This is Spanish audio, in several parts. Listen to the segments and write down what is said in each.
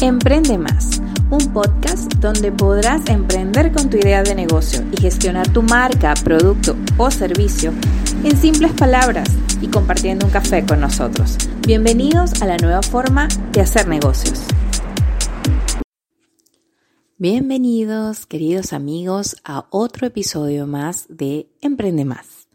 Emprende Más, un podcast donde podrás emprender con tu idea de negocio y gestionar tu marca, producto o servicio en simples palabras y compartiendo un café con nosotros. Bienvenidos a la nueva forma de hacer negocios. Bienvenidos, queridos amigos, a otro episodio más de Emprende Más.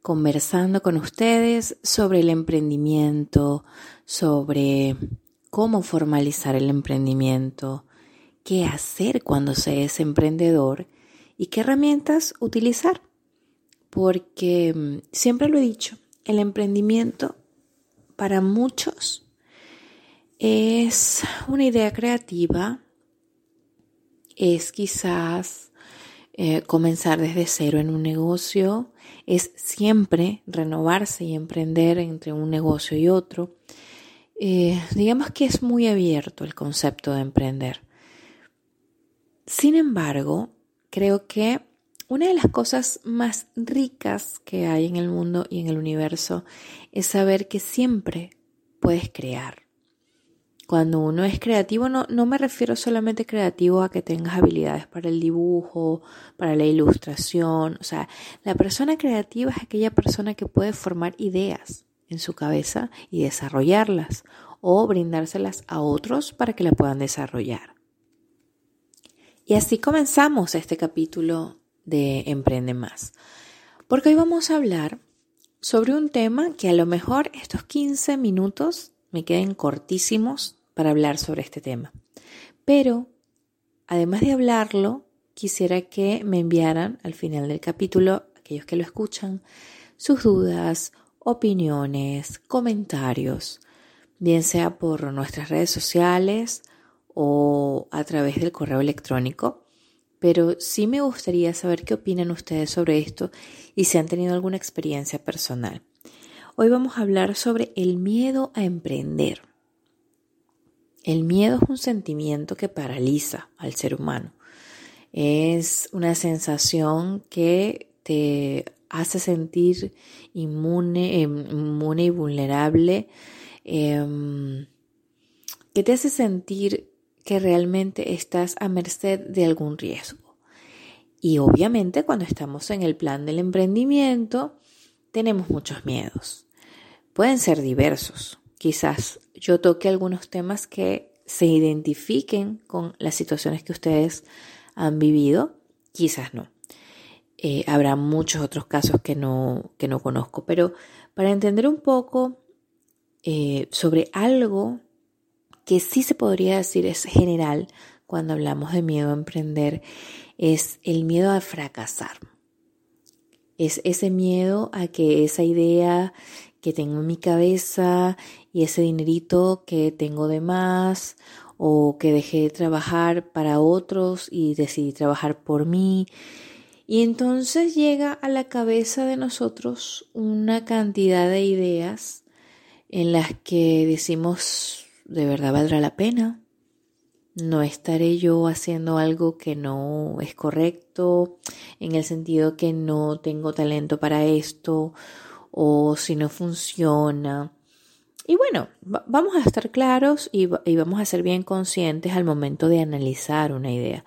Conversando con ustedes sobre el emprendimiento, sobre cómo formalizar el emprendimiento, qué hacer cuando se es emprendedor y qué herramientas utilizar. Porque mm, siempre lo he dicho, el emprendimiento para muchos es una idea creativa, es quizás eh, comenzar desde cero en un negocio, es siempre renovarse y emprender entre un negocio y otro. Eh, digamos que es muy abierto el concepto de emprender. Sin embargo, creo que una de las cosas más ricas que hay en el mundo y en el universo es saber que siempre puedes crear. Cuando uno es creativo, no, no me refiero solamente creativo a que tengas habilidades para el dibujo, para la ilustración. O sea, la persona creativa es aquella persona que puede formar ideas, en su cabeza y desarrollarlas o brindárselas a otros para que la puedan desarrollar. Y así comenzamos este capítulo de Emprende Más, porque hoy vamos a hablar sobre un tema que a lo mejor estos 15 minutos me queden cortísimos para hablar sobre este tema. Pero, además de hablarlo, quisiera que me enviaran al final del capítulo, aquellos que lo escuchan, sus dudas opiniones, comentarios, bien sea por nuestras redes sociales o a través del correo electrónico. Pero sí me gustaría saber qué opinan ustedes sobre esto y si han tenido alguna experiencia personal. Hoy vamos a hablar sobre el miedo a emprender. El miedo es un sentimiento que paraliza al ser humano. Es una sensación que te hace sentir inmune, em, inmune y vulnerable, em, que te hace sentir que realmente estás a merced de algún riesgo. Y obviamente cuando estamos en el plan del emprendimiento, tenemos muchos miedos. Pueden ser diversos. Quizás yo toque algunos temas que se identifiquen con las situaciones que ustedes han vivido, quizás no. Eh, habrá muchos otros casos que no, que no conozco, pero para entender un poco eh, sobre algo que sí se podría decir es general cuando hablamos de miedo a emprender, es el miedo a fracasar. Es ese miedo a que esa idea que tengo en mi cabeza y ese dinerito que tengo de más o que dejé de trabajar para otros y decidí trabajar por mí y entonces llega a la cabeza de nosotros una cantidad de ideas en las que decimos, ¿de verdad valdrá la pena? ¿No estaré yo haciendo algo que no es correcto en el sentido que no tengo talento para esto o si no funciona? Y bueno, vamos a estar claros y, y vamos a ser bien conscientes al momento de analizar una idea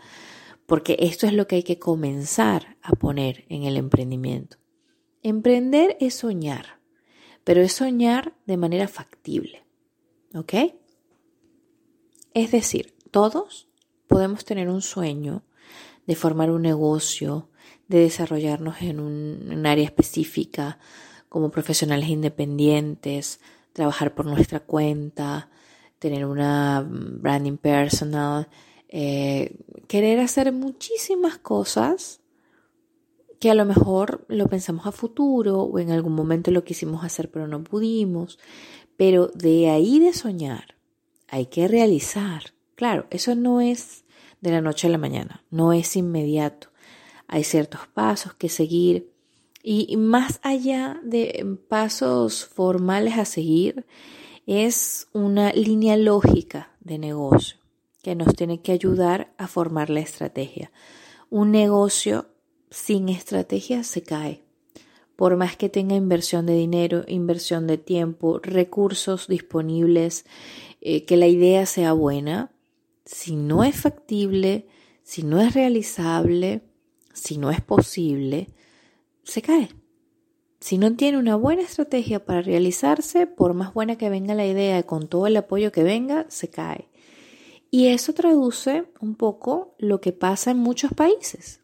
porque esto es lo que hay que comenzar a poner en el emprendimiento. Emprender es soñar, pero es soñar de manera factible. ¿Ok? Es decir, todos podemos tener un sueño de formar un negocio, de desarrollarnos en un, área específica como profesionales independientes, trabajar por nuestra cuenta, tener una branding personal, eh, querer hacer muchísimas cosas que a lo mejor lo pensamos a futuro o en algún momento lo quisimos hacer pero no pudimos. Pero de ahí de soñar hay que realizar. Claro, eso no es de la noche a la mañana, no es inmediato. Hay ciertos pasos que seguir y más allá de pasos formales a seguir, es una línea lógica de negocio que nos tiene que ayudar a formar la estrategia. Un negocio sin estrategia se cae. Por más que tenga inversión de dinero, inversión de tiempo, recursos disponibles, eh, que la idea sea buena, si no es factible, si no es realizable, si no es posible, se cae. Si no tiene una buena estrategia para realizarse, por más buena que venga la idea, con todo el apoyo que venga, se cae. Y eso traduce un poco lo que pasa en muchos países.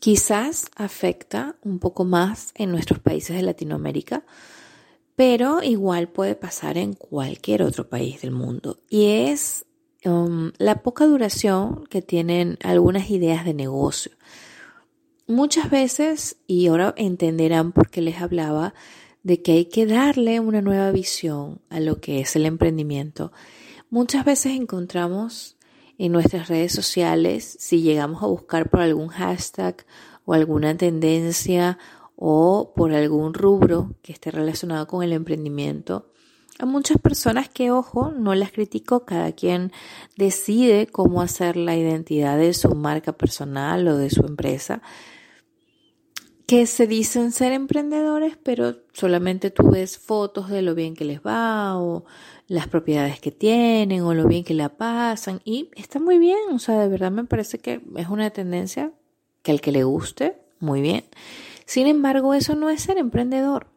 Quizás afecta un poco más en nuestros países de Latinoamérica, pero igual puede pasar en cualquier otro país del mundo. Y es um, la poca duración que tienen algunas ideas de negocio. Muchas veces, y ahora entenderán por qué les hablaba, de que hay que darle una nueva visión a lo que es el emprendimiento. Muchas veces encontramos en nuestras redes sociales, si llegamos a buscar por algún hashtag o alguna tendencia o por algún rubro que esté relacionado con el emprendimiento, a muchas personas que, ojo, no las critico, cada quien decide cómo hacer la identidad de su marca personal o de su empresa, que se dicen ser emprendedores, pero solamente tú ves fotos de lo bien que les va o las propiedades que tienen o lo bien que la pasan y está muy bien, o sea, de verdad me parece que es una tendencia que al que le guste, muy bien. Sin embargo, eso no es ser emprendedor.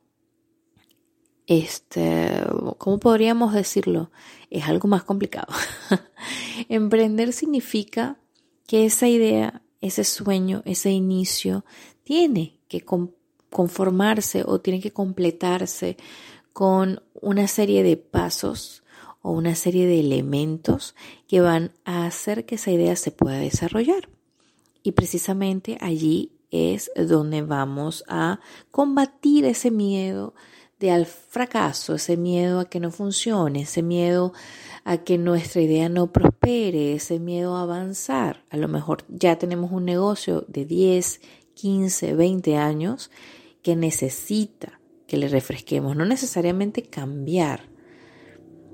Este, ¿cómo podríamos decirlo? Es algo más complicado. Emprender significa que esa idea, ese sueño, ese inicio tiene que conformarse o tiene que completarse con una serie de pasos o una serie de elementos que van a hacer que esa idea se pueda desarrollar. Y precisamente allí es donde vamos a combatir ese miedo de al fracaso, ese miedo a que no funcione, ese miedo a que nuestra idea no prospere, ese miedo a avanzar. A lo mejor ya tenemos un negocio de 10, 15, 20 años que necesita que le refresquemos, no necesariamente cambiar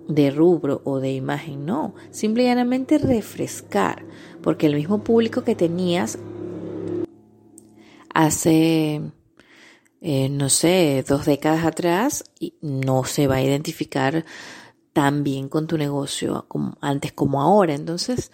de rubro o de imagen, no, simplemente refrescar, porque el mismo público que tenías hace, eh, no sé, dos décadas atrás, no se va a identificar tan bien con tu negocio como antes como ahora. Entonces,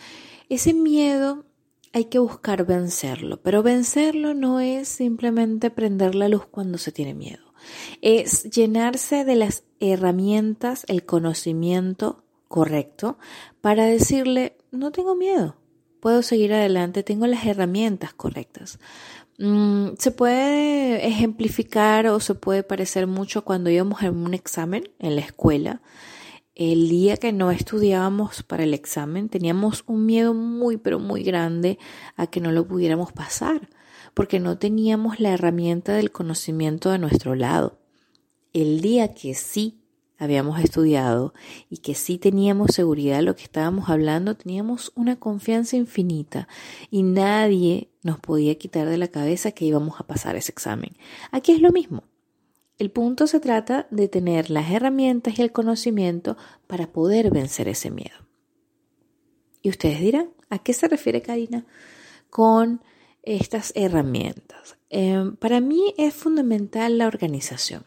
ese miedo hay que buscar vencerlo, pero vencerlo no es simplemente prender la luz cuando se tiene miedo, es llenarse de las herramientas, el conocimiento correcto para decirle, no tengo miedo, puedo seguir adelante, tengo las herramientas correctas. Mm, se puede ejemplificar o se puede parecer mucho cuando íbamos en un examen en la escuela el día que no estudiábamos para el examen teníamos un miedo muy pero muy grande a que no lo pudiéramos pasar, porque no teníamos la herramienta del conocimiento de nuestro lado. El día que sí habíamos estudiado y que sí teníamos seguridad de lo que estábamos hablando, teníamos una confianza infinita y nadie nos podía quitar de la cabeza que íbamos a pasar ese examen. Aquí es lo mismo. El punto se trata de tener las herramientas y el conocimiento para poder vencer ese miedo. Y ustedes dirán, ¿a qué se refiere Karina con estas herramientas? Em, para mí es fundamental la organización.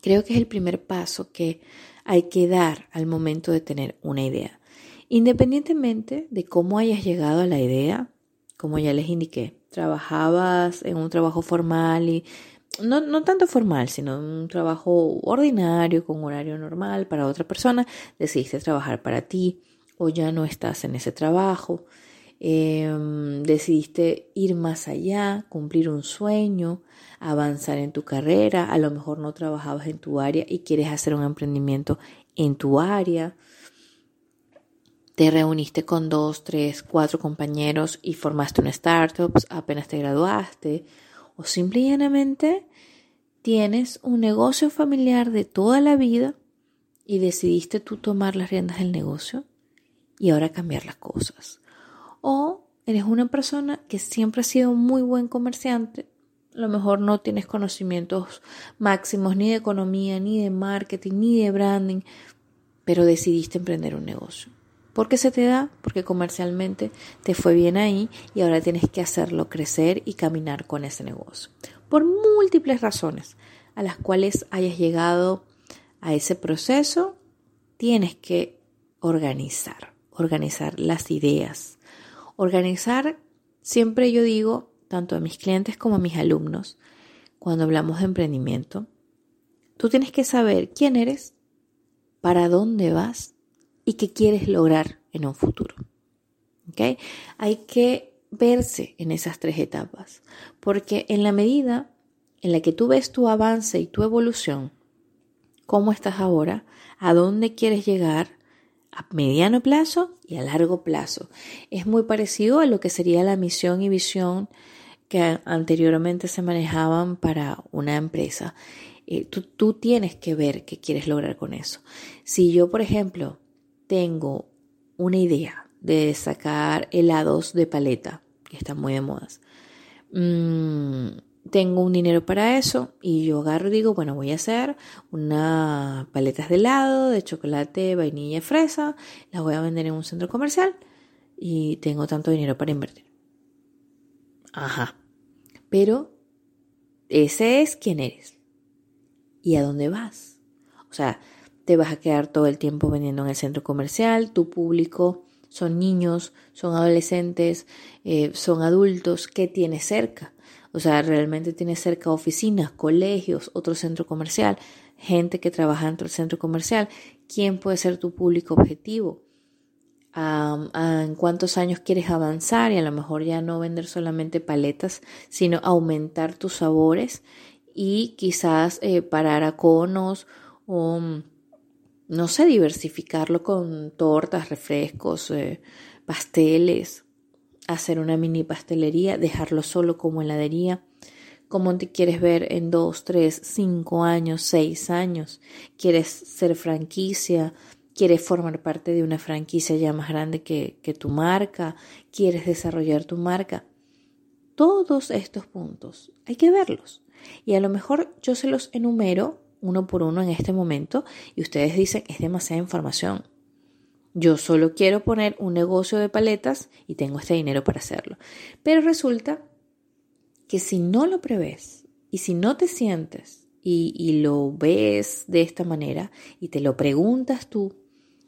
Creo que es el primer paso que hay que dar al momento de tener una idea. Independientemente de cómo hayas llegado a la idea, como ya les indiqué, trabajabas en un trabajo formal y no, no tanto formal, sino un trabajo ordinario, con horario normal para otra persona, decidiste trabajar para ti o ya no estás en ese trabajo, em, decidiste ir más allá, cumplir un sueño, avanzar en tu carrera, a lo mejor no trabajabas en tu área y quieres hacer un emprendimiento en tu área. Te reuniste con dos, tres, cuatro compañeros y formaste una startup, apenas te graduaste, o simplemente tienes un negocio familiar de toda la vida y decidiste tú tomar las riendas del negocio y ahora cambiar las cosas. O eres una persona que siempre ha sido muy buen comerciante, a lo mejor no tienes conocimientos máximos ni de economía, ni de marketing, ni de branding, pero decidiste emprender un negocio. ¿Por qué se te da? Porque comercialmente te fue bien ahí y ahora tienes que hacerlo crecer y caminar con ese negocio. Por múltiples razones a las cuales hayas llegado a ese proceso, tienes que organizar. organizar las ideas. Organizar, siempre yo digo, tanto a mis clientes como a mis alumnos, cuando hablamos de emprendimiento, tú tienes que saber quién eres, para dónde vas y qué quieres lograr en un futuro. Hay que verse en esas tres etapas, porque en la medida en la que tú ves tu avance y tu evolución, cómo estás ahora, a dónde quieres llegar a mediano plazo y a largo plazo. Es muy parecido a lo que sería la misión y visión que anteriormente se manejaban para una empresa. Eh, tú, tú tienes que ver qué quieres lograr con eso. Si yo, por ejemplo, tengo una idea de sacar helados de paleta, que están muy de modas, mmm, tengo un dinero para eso y yo agarro y digo, bueno, voy a hacer unas paletas de helado, de chocolate, vainilla y fresa, las voy a vender en un centro comercial y tengo tanto dinero para invertir. Ajá. Pero ese es quién eres y a dónde vas. O sea, te vas a quedar todo el tiempo vendiendo en el centro comercial, tu público son niños, son adolescentes, eh, son adultos, ¿qué tienes cerca? O sea, realmente tienes cerca oficinas, colegios, otro centro comercial, gente que trabaja dentro del centro comercial. ¿Quién puede ser tu público objetivo? en cuántos años quieres avanzar y a lo mejor ya no vender solamente paletas, sino aumentar tus sabores y quizás eh, parar a conos o, no sé, diversificarlo con tortas, refrescos, eh, pasteles hacer una mini pastelería, dejarlo solo como heladería. ¿Cómo te quieres ver en dos, tres, cinco años, seis años? ¿Quieres ser franquicia? ¿Quieres formar parte de una franquicia ya más grande que, que tu marca? ¿Quieres desarrollar tu marca? Todos estos puntos hay que verlos. Y a lo mejor yo se los enumero uno por uno en este momento y ustedes dicen es demasiada información. Yo solo quiero poner un negocio de paletas y tengo este dinero para hacerlo. Pero resulta que si no lo prevés y si no te sientes y, lo ves de esta manera y te lo preguntas tú,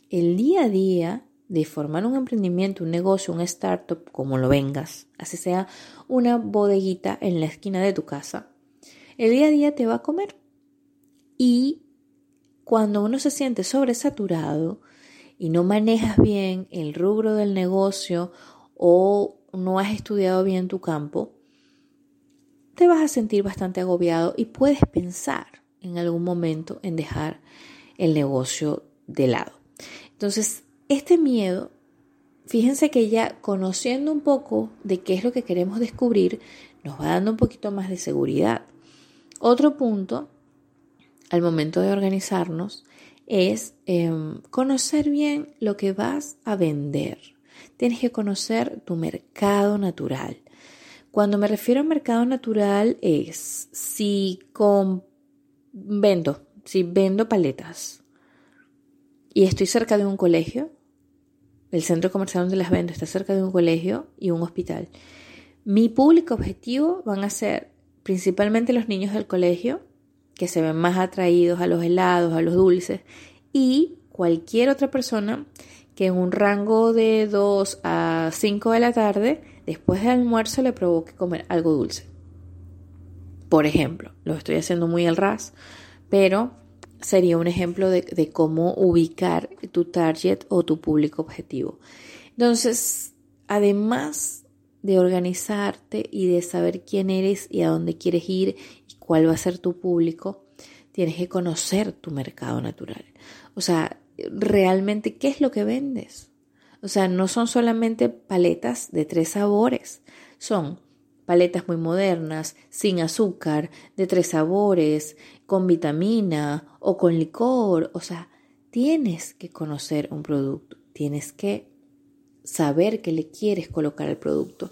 el día a día de formar un emprendimiento, un negocio, un startup, como lo vengas, así sea una bodeguita en la esquina de tu casa, el día a día te va a comer. Y cuando uno se siente sobresaturado, y no manejas bien el rubro del negocio o no has estudiado bien tu campo, te vas a sentir bastante agobiado y puedes pensar en algún momento en dejar el negocio de lado. Entonces, este miedo, fíjense que ya conociendo un poco de qué es lo que queremos descubrir, nos va dando un poquito más de seguridad. Otro punto, al momento de organizarnos, es em, conocer bien lo que vas a vender. Tienes que conocer tu mercado natural. Cuando me refiero a mercado natural es si con vendo, si vendo paletas y estoy cerca de un colegio, el centro comercial donde las vendo está cerca de un colegio y un hospital. Mi público objetivo van a ser principalmente los niños del colegio que se ven más atraídos a los helados, a los dulces, y cualquier otra persona que en un rango de 2 a 5 de la tarde, después del almuerzo, le provoque comer algo dulce. Por ejemplo, lo estoy haciendo muy al ras, pero sería un ejemplo de, de cómo ubicar tu target o tu público objetivo. Entonces, además de organizarte y de saber quién eres y a dónde quieres ir cuál va a ser tu público, tienes que conocer tu mercado natural. O sea, realmente, ¿qué es lo que vendes? O sea, no son solamente paletas de tres sabores, son paletas muy modernas, sin azúcar, de tres sabores, con vitamina o con licor. O sea, tienes que conocer un producto, tienes que saber qué le quieres colocar al producto.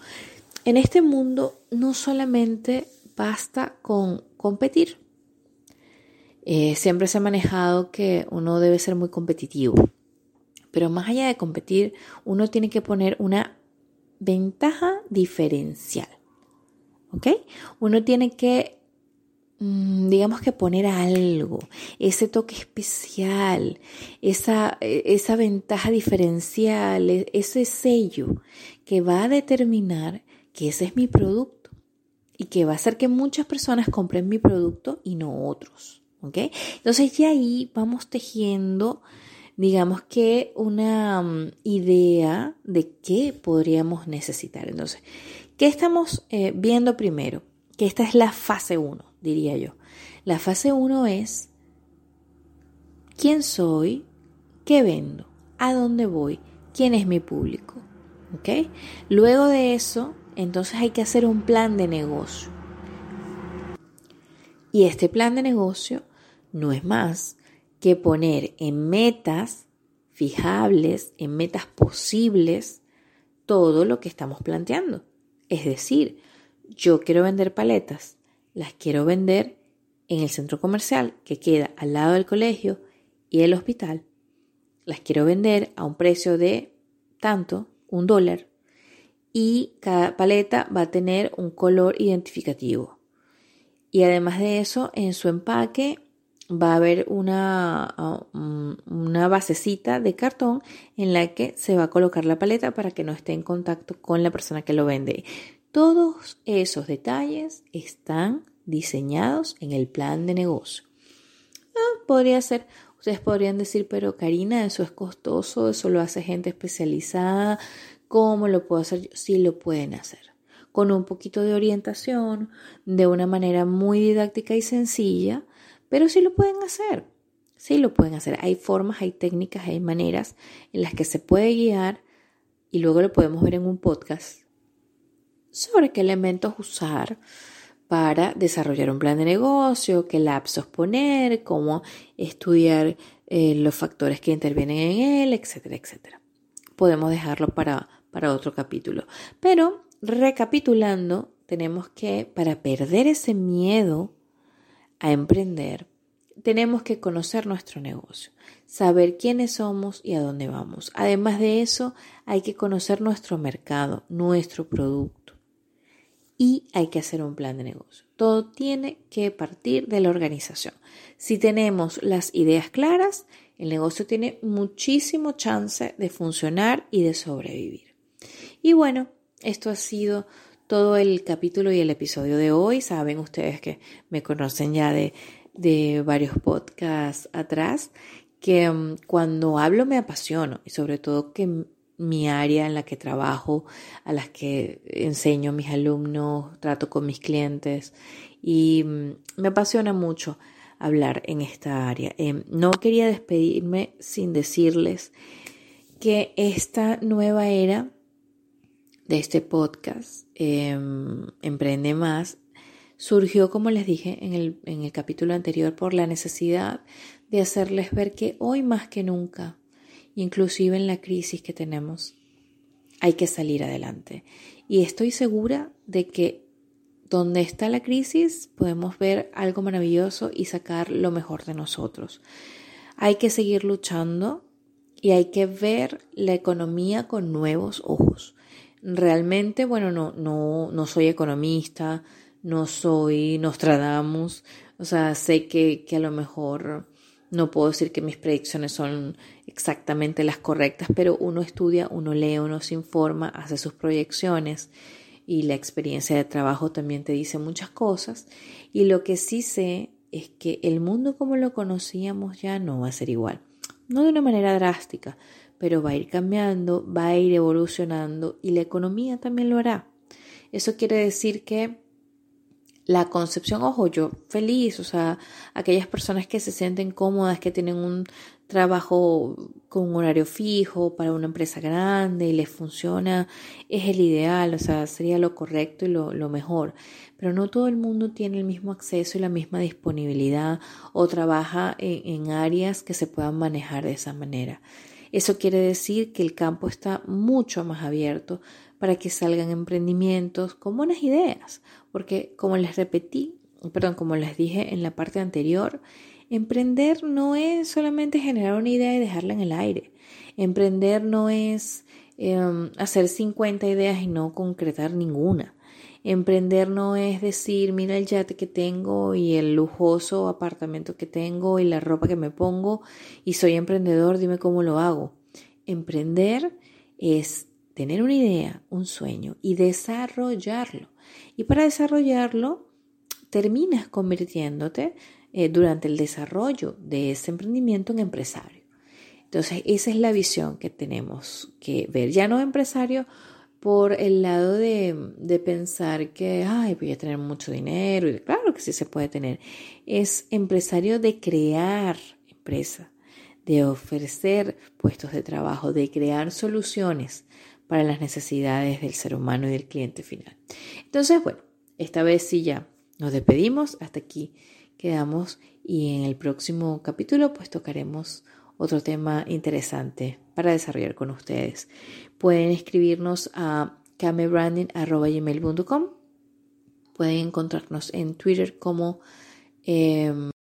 En este mundo no solamente basta con competir. Eh, siempre se ha manejado que uno debe ser muy competitivo, pero más allá de competir, uno tiene que poner una ventaja diferencial. ¿Ok? Uno tiene que digamos que poner algo, ese toque especial, esa, esa ventaja diferencial, e, ese sello que va a determinar que ese es mi producto y que va a hacer que muchas personas compren mi producto y no otros. ¿Ok? Entonces ya ahí vamos tejiendo, digamos que una mm, idea de qué podríamos necesitar. Entonces, ¿qué estamos eh, viendo primero? Que esta es la fase 1, diría yo. La fase 1 es quién soy, qué vendo, a dónde voy, quién es mi público. ¿Ok? Luego de eso, entonces hay que hacer un plan de negocio. Y este plan de negocio no es más que poner en metas fijables, en metas posibles, todo lo que estamos planteando. Es decir, yo quiero vender paletas, las quiero vender en el centro comercial que queda al lado del colegio y el hospital. Las quiero vender a un precio de tanto, un dólar, y cada paleta va a tener un color identificativo. Y además de eso, en su empaque va a haber una, ah, una basecita de cartón en la que se va a colocar la paleta para que no esté en contacto con la persona que lo vende. Todos esos detalles están diseñados en el plan de negocio. Ah, podría ser, ustedes podrían decir, pero Karina, eso es costoso, eso lo hace gente especializada, ¿Cómo lo puedo hacer? Sí lo pueden hacer. Con un poquito de orientación, de una manera muy didáctica y sencilla, pero sí lo pueden hacer. Sí lo pueden hacer. Hay formas, hay técnicas, hay maneras en las que se puede guiar y luego lo podemos ver en un podcast sobre qué elementos usar para desarrollar un plan de negocio, qué lapsos poner, cómo estudiar eh, los factores que intervienen en él, etcétera, etcétera. Podemos dejarlo para para otro capítulo. Pero recapitulando, tenemos que, para perder ese miedo a emprender, tenemos que conocer nuestro negocio, saber quiénes somos y a dónde vamos. Además de eso, hay que conocer nuestro mercado, nuestro producto. Y hay que hacer un plan de negocio. Todo tiene que partir de la organización. Si tenemos las ideas claras, el negocio tiene muchísimo chance de funcionar y de sobrevivir. Y bueno, esto ha sido todo el capítulo y el episodio de hoy. Saben ustedes que me conocen ya de, varios podcasts atrás, que mm, cuando hablo me apasiono y sobre todo que mi área en la que trabajo, a las que enseño a mis alumnos, trato con mis clientes y mm, me apasiona mucho hablar en esta área. Em, no quería despedirme sin decirles que esta nueva era de este podcast, em, Emprende Más, surgió, como les dije en el, en el capítulo anterior, por la necesidad de hacerles ver que hoy más que nunca, inclusive en la crisis que tenemos, hay que salir adelante. Y estoy segura de que donde está la crisis podemos ver algo maravilloso y sacar lo mejor de nosotros. Hay que seguir luchando y hay que ver la economía con nuevos ojos. Realmente, bueno, no, no, no soy economista, no soy Nostradamus, o sea, sé que, que a lo mejor no puedo decir que mis predicciones son exactamente las correctas, pero uno estudia, uno lee, uno se informa, hace sus proyecciones y la experiencia de trabajo también te dice muchas cosas. Y lo que sí sé es que el mundo como lo conocíamos ya no va a ser igual. No de una manera drástica, pero va a ir cambiando, va a ir evolucionando y la economía también lo hará. Eso quiere decir que la concepción, ojo, yo feliz, o sea, aquellas personas que se sienten cómodas, que tienen un trabajo con un horario fijo para una empresa grande y les funciona, es el ideal, o sea, sería lo correcto y lo, lo mejor. Pero no todo el mundo tiene el mismo acceso y la misma disponibilidad o trabaja en, en áreas que se puedan manejar de esa manera. Eso quiere decir que el campo está mucho más abierto para que salgan emprendimientos con buenas ideas, porque como les repetí, perdón, como les dije en la parte anterior, emprender no es solamente generar una idea y dejarla en el aire. Emprender no es em, hacer 50 ideas y no concretar ninguna. Emprender no es decir, mira el yate que tengo y el lujoso apartamento que tengo y la ropa que me pongo y soy emprendedor, dime cómo lo hago. Emprender es tener una idea, un sueño y desarrollarlo. Y para desarrollarlo, terminas convirtiéndote eh, durante el desarrollo de ese emprendimiento en empresario. Entonces, esa es la visión que tenemos que ver. Ya no empresario por el lado de, pensar que, ay, voy a tener mucho dinero. Y claro que sí se puede tener. Es empresario de crear empresa, de ofrecer puestos de trabajo, de crear soluciones para las necesidades del ser humano y del cliente final. Entonces, bueno, esta vez sí ya nos despedimos. Hasta aquí quedamos y en el próximo capítulo pues tocaremos otro tema interesante para desarrollar con ustedes. Pueden escribirnos a camebranding.com. Pueden encontrarnos en Twitter como em,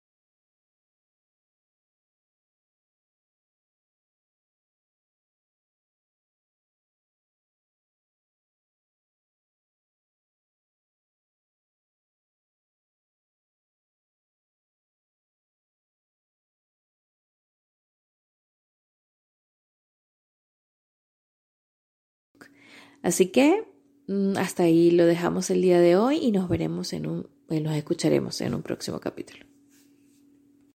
Así que mm, hasta ahí lo dejamos el día de hoy y nos veremos en un, nos escucharemos en un próximo capítulo.